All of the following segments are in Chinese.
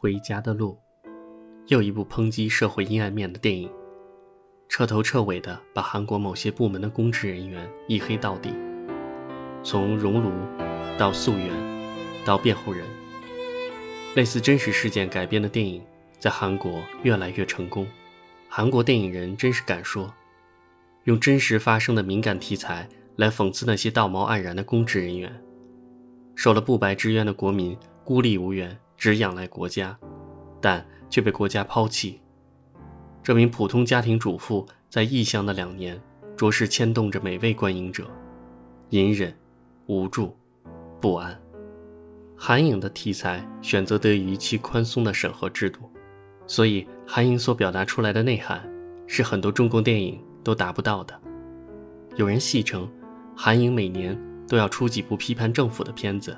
回家的路，又一部抨击社会阴暗面的电影，彻头彻尾的把韩国某些部门的公职人员一黑到底，从熔炉到溯源到辩护人，类似真实事件改编的电影在韩国越来越成功。韩国电影人真是敢说，用真实发生的敏感题材来讽刺那些道貌岸然的公职人员，受了不白之冤的国民孤立无援。只仰赖国家，但却被国家抛弃。这名普通家庭主妇在异乡的两年，着实牵动着每位观影者，隐忍、无助、不安。韩影的题材选择得益于其宽松的审核制度，所以韩影所表达出来的内涵，是很多中共电影都达不到的。有人戏称，韩影每年都要出几部批判政府的片子，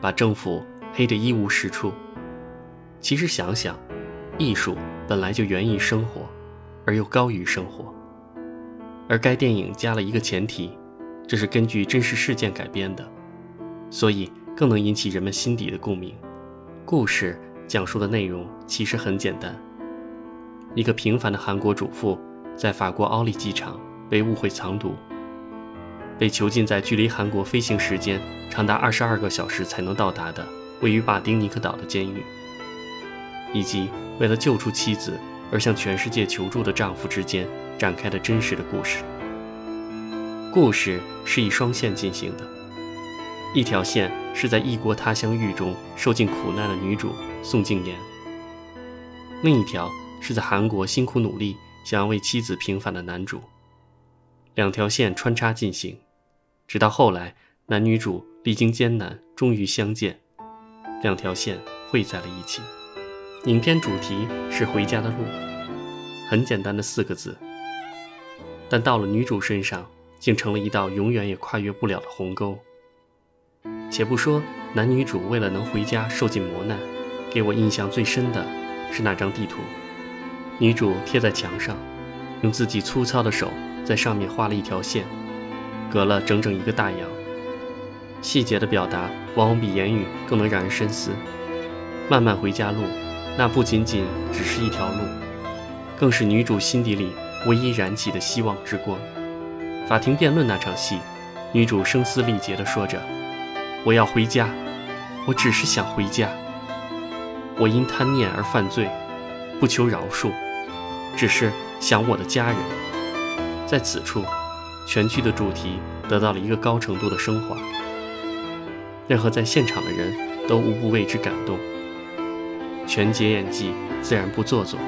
把政府。黑得一无是处。其实想想，艺术本来就源于生活，而又高于生活。而该电影加了一个前提，这是根据真实事件改编的，所以更能引起人们心底的共鸣。故事讲述的内容其实很简单：一个平凡的韩国主妇在法国奥利机场被误会藏毒，被囚禁在距离韩国飞行时间长达二十二个小时才能到达的。位于马丁尼克岛的监狱，以及为了救出妻子而向全世界求助的丈夫之间展开的真实的故事。故事是以双线进行的，一条线是在异国他乡狱中受尽苦难的女主宋静妍，另一条是在韩国辛苦努力想要为妻子平反的男主。两条线穿插进行，直到后来男女主历经艰难终于相见。两条线汇在了一起。影片主题是回家的路，很简单的四个字，但到了女主身上，竟成了一道永远也跨越不了的鸿沟。且不说男女主为了能回家受尽磨难，给我印象最深的是那张地图，女主贴在墙上，用自己粗糙的手在上面画了一条线，隔了整整一个大洋。细节的表达往往比言语更能让人深思。漫漫回家路，那不仅仅只是一条路，更是女主心底里唯一燃起的希望之光。法庭辩论那场戏，女主声嘶力竭地说着：“我要回家，我只是想回家。我因贪念而犯罪，不求饶恕，只是想我的家人。”在此处，全剧的主题得到了一个高程度的升华。任何在现场的人都无不为之感动。全节演技自然不做作，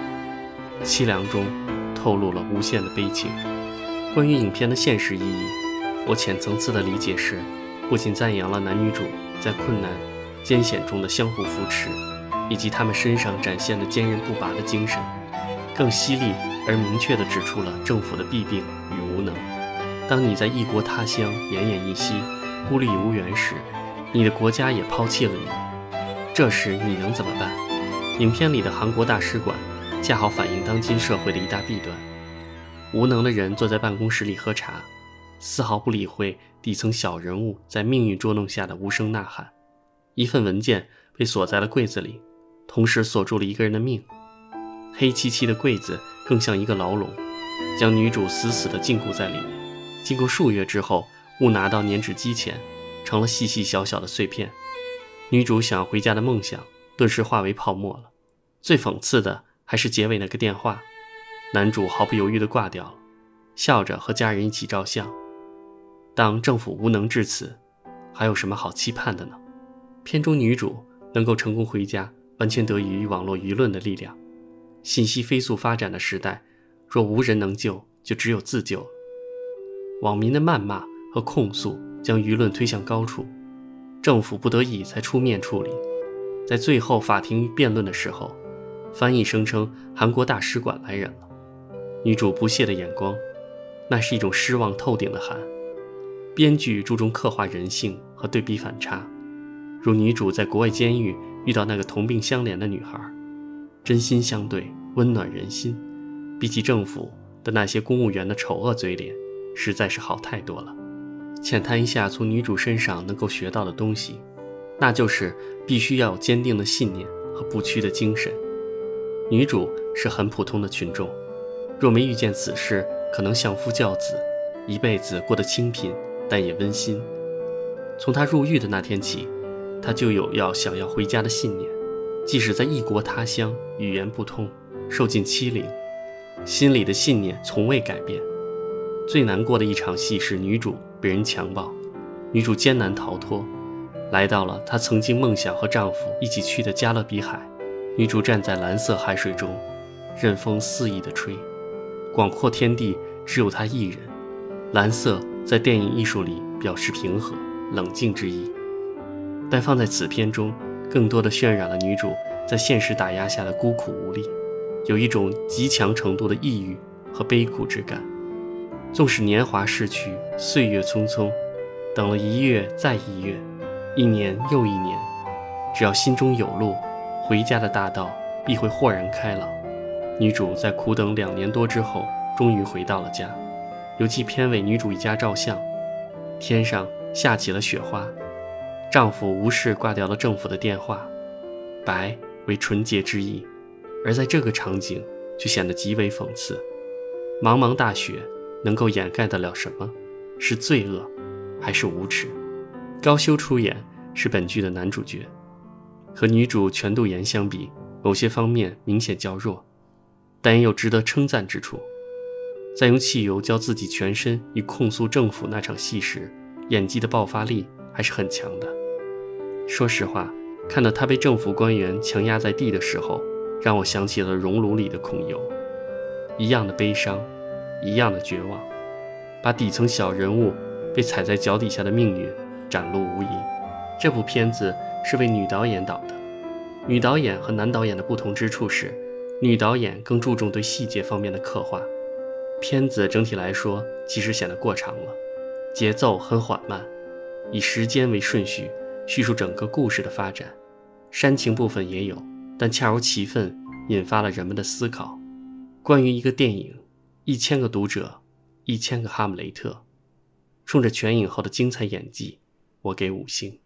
凄凉中透露了无限的悲情。关于影片的现实意义，我浅层次的理解是，不仅赞扬了男女主在困难艰险中的相互扶持，以及他们身上展现的坚韧不拔的精神，更犀利而明确地指出了政府的弊病与无能。当你在异国他乡奄奄一息、孤立无援时，你的国家也抛弃了你，这时你能怎么办？影片里的韩国大使馆恰好反映当今社会的一大弊端：无能的人坐在办公室里喝茶，丝毫不理会底层小人物在命运捉弄下的无声呐喊。一份文件被锁在了柜子里，同时锁住了一个人的命。黑漆漆的柜子更像一个牢笼，将女主死死地禁锢在里面。经过数月之后，误拿到粘纸机前。成了细细小小的碎片，女主想要回家的梦想顿时化为泡沫了。最讽刺的还是结尾那个电话，男主毫不犹豫地挂掉了，笑着和家人一起照相。当政府无能至此，还有什么好期盼的呢？片中女主能够成功回家，完全得益于网络舆论的力量。信息飞速发展的时代，若无人能救，就只有自救。网民的谩骂和控诉。将舆论推向高处，政府不得已才出面处理。在最后法庭辩论的时候，翻译声称韩国大使馆来人了。女主不屑的眼光，那是一种失望透顶的寒。编剧注重刻画人性和对比反差，如女主在国外监狱遇到那个同病相怜的女孩，真心相对，温暖人心。比起政府的那些公务员的丑恶嘴脸，实在是好太多了。浅谈一下从女主身上能够学到的东西，那就是必须要有坚定的信念和不屈的精神。女主是很普通的群众，若没遇见此事，可能相夫教子，一辈子过得清贫，但也温馨。从她入狱的那天起，她就有要想要回家的信念，即使在异国他乡，语言不通，受尽欺凌，心里的信念从未改变。最难过的一场戏是女主被人强暴，女主艰难逃脱，来到了她曾经梦想和丈夫一起去的加勒比海。女主站在蓝色海水中，任风肆意的吹，广阔天地只有她一人。蓝色在电影艺术里表示平和、冷静之意，但放在此片中，更多的渲染了女主在现实打压下的孤苦无力，有一种极强程度的抑郁和悲苦之感。纵使年华逝去，岁月匆匆，等了一月再一月，一年又一年，只要心中有路。回家的大道必会豁然开朗。女主在苦等两年多之后，终于回到了家。尤其片尾，女主一家照相，天上下起了雪花，丈夫无视挂掉了政府的电话，白为纯洁之意，而在这个场景却显得极为讽刺。茫茫大雪能够掩盖得了什么？是罪恶，还是无耻？高修出演是本剧的男主角。和女主全度妍相比，某些方面明显较弱，但也有值得称赞之处。在用汽油浇自己全身以控诉政府那场戏时，演技的爆发力还是很强的。说实话，看到她被政府官员强压在地的时候，让我想起了《熔炉》里的孔尤，一样的悲伤，一样的绝望，把底层小人物被踩在脚底下的命运展露无遗。这部片子。是为女导演导的。女导演和男导演的不同之处是，女导演更注重对细节方面的刻画。片子整体来说其实显得过长了，节奏很缓慢，以时间为顺序叙述整个故事的发展。煽情部分也有，但恰如其分，引发了人们的思考。关于一个电影，一千个读者，一千个哈姆雷特，冲着全影后的精彩演技，我给五星。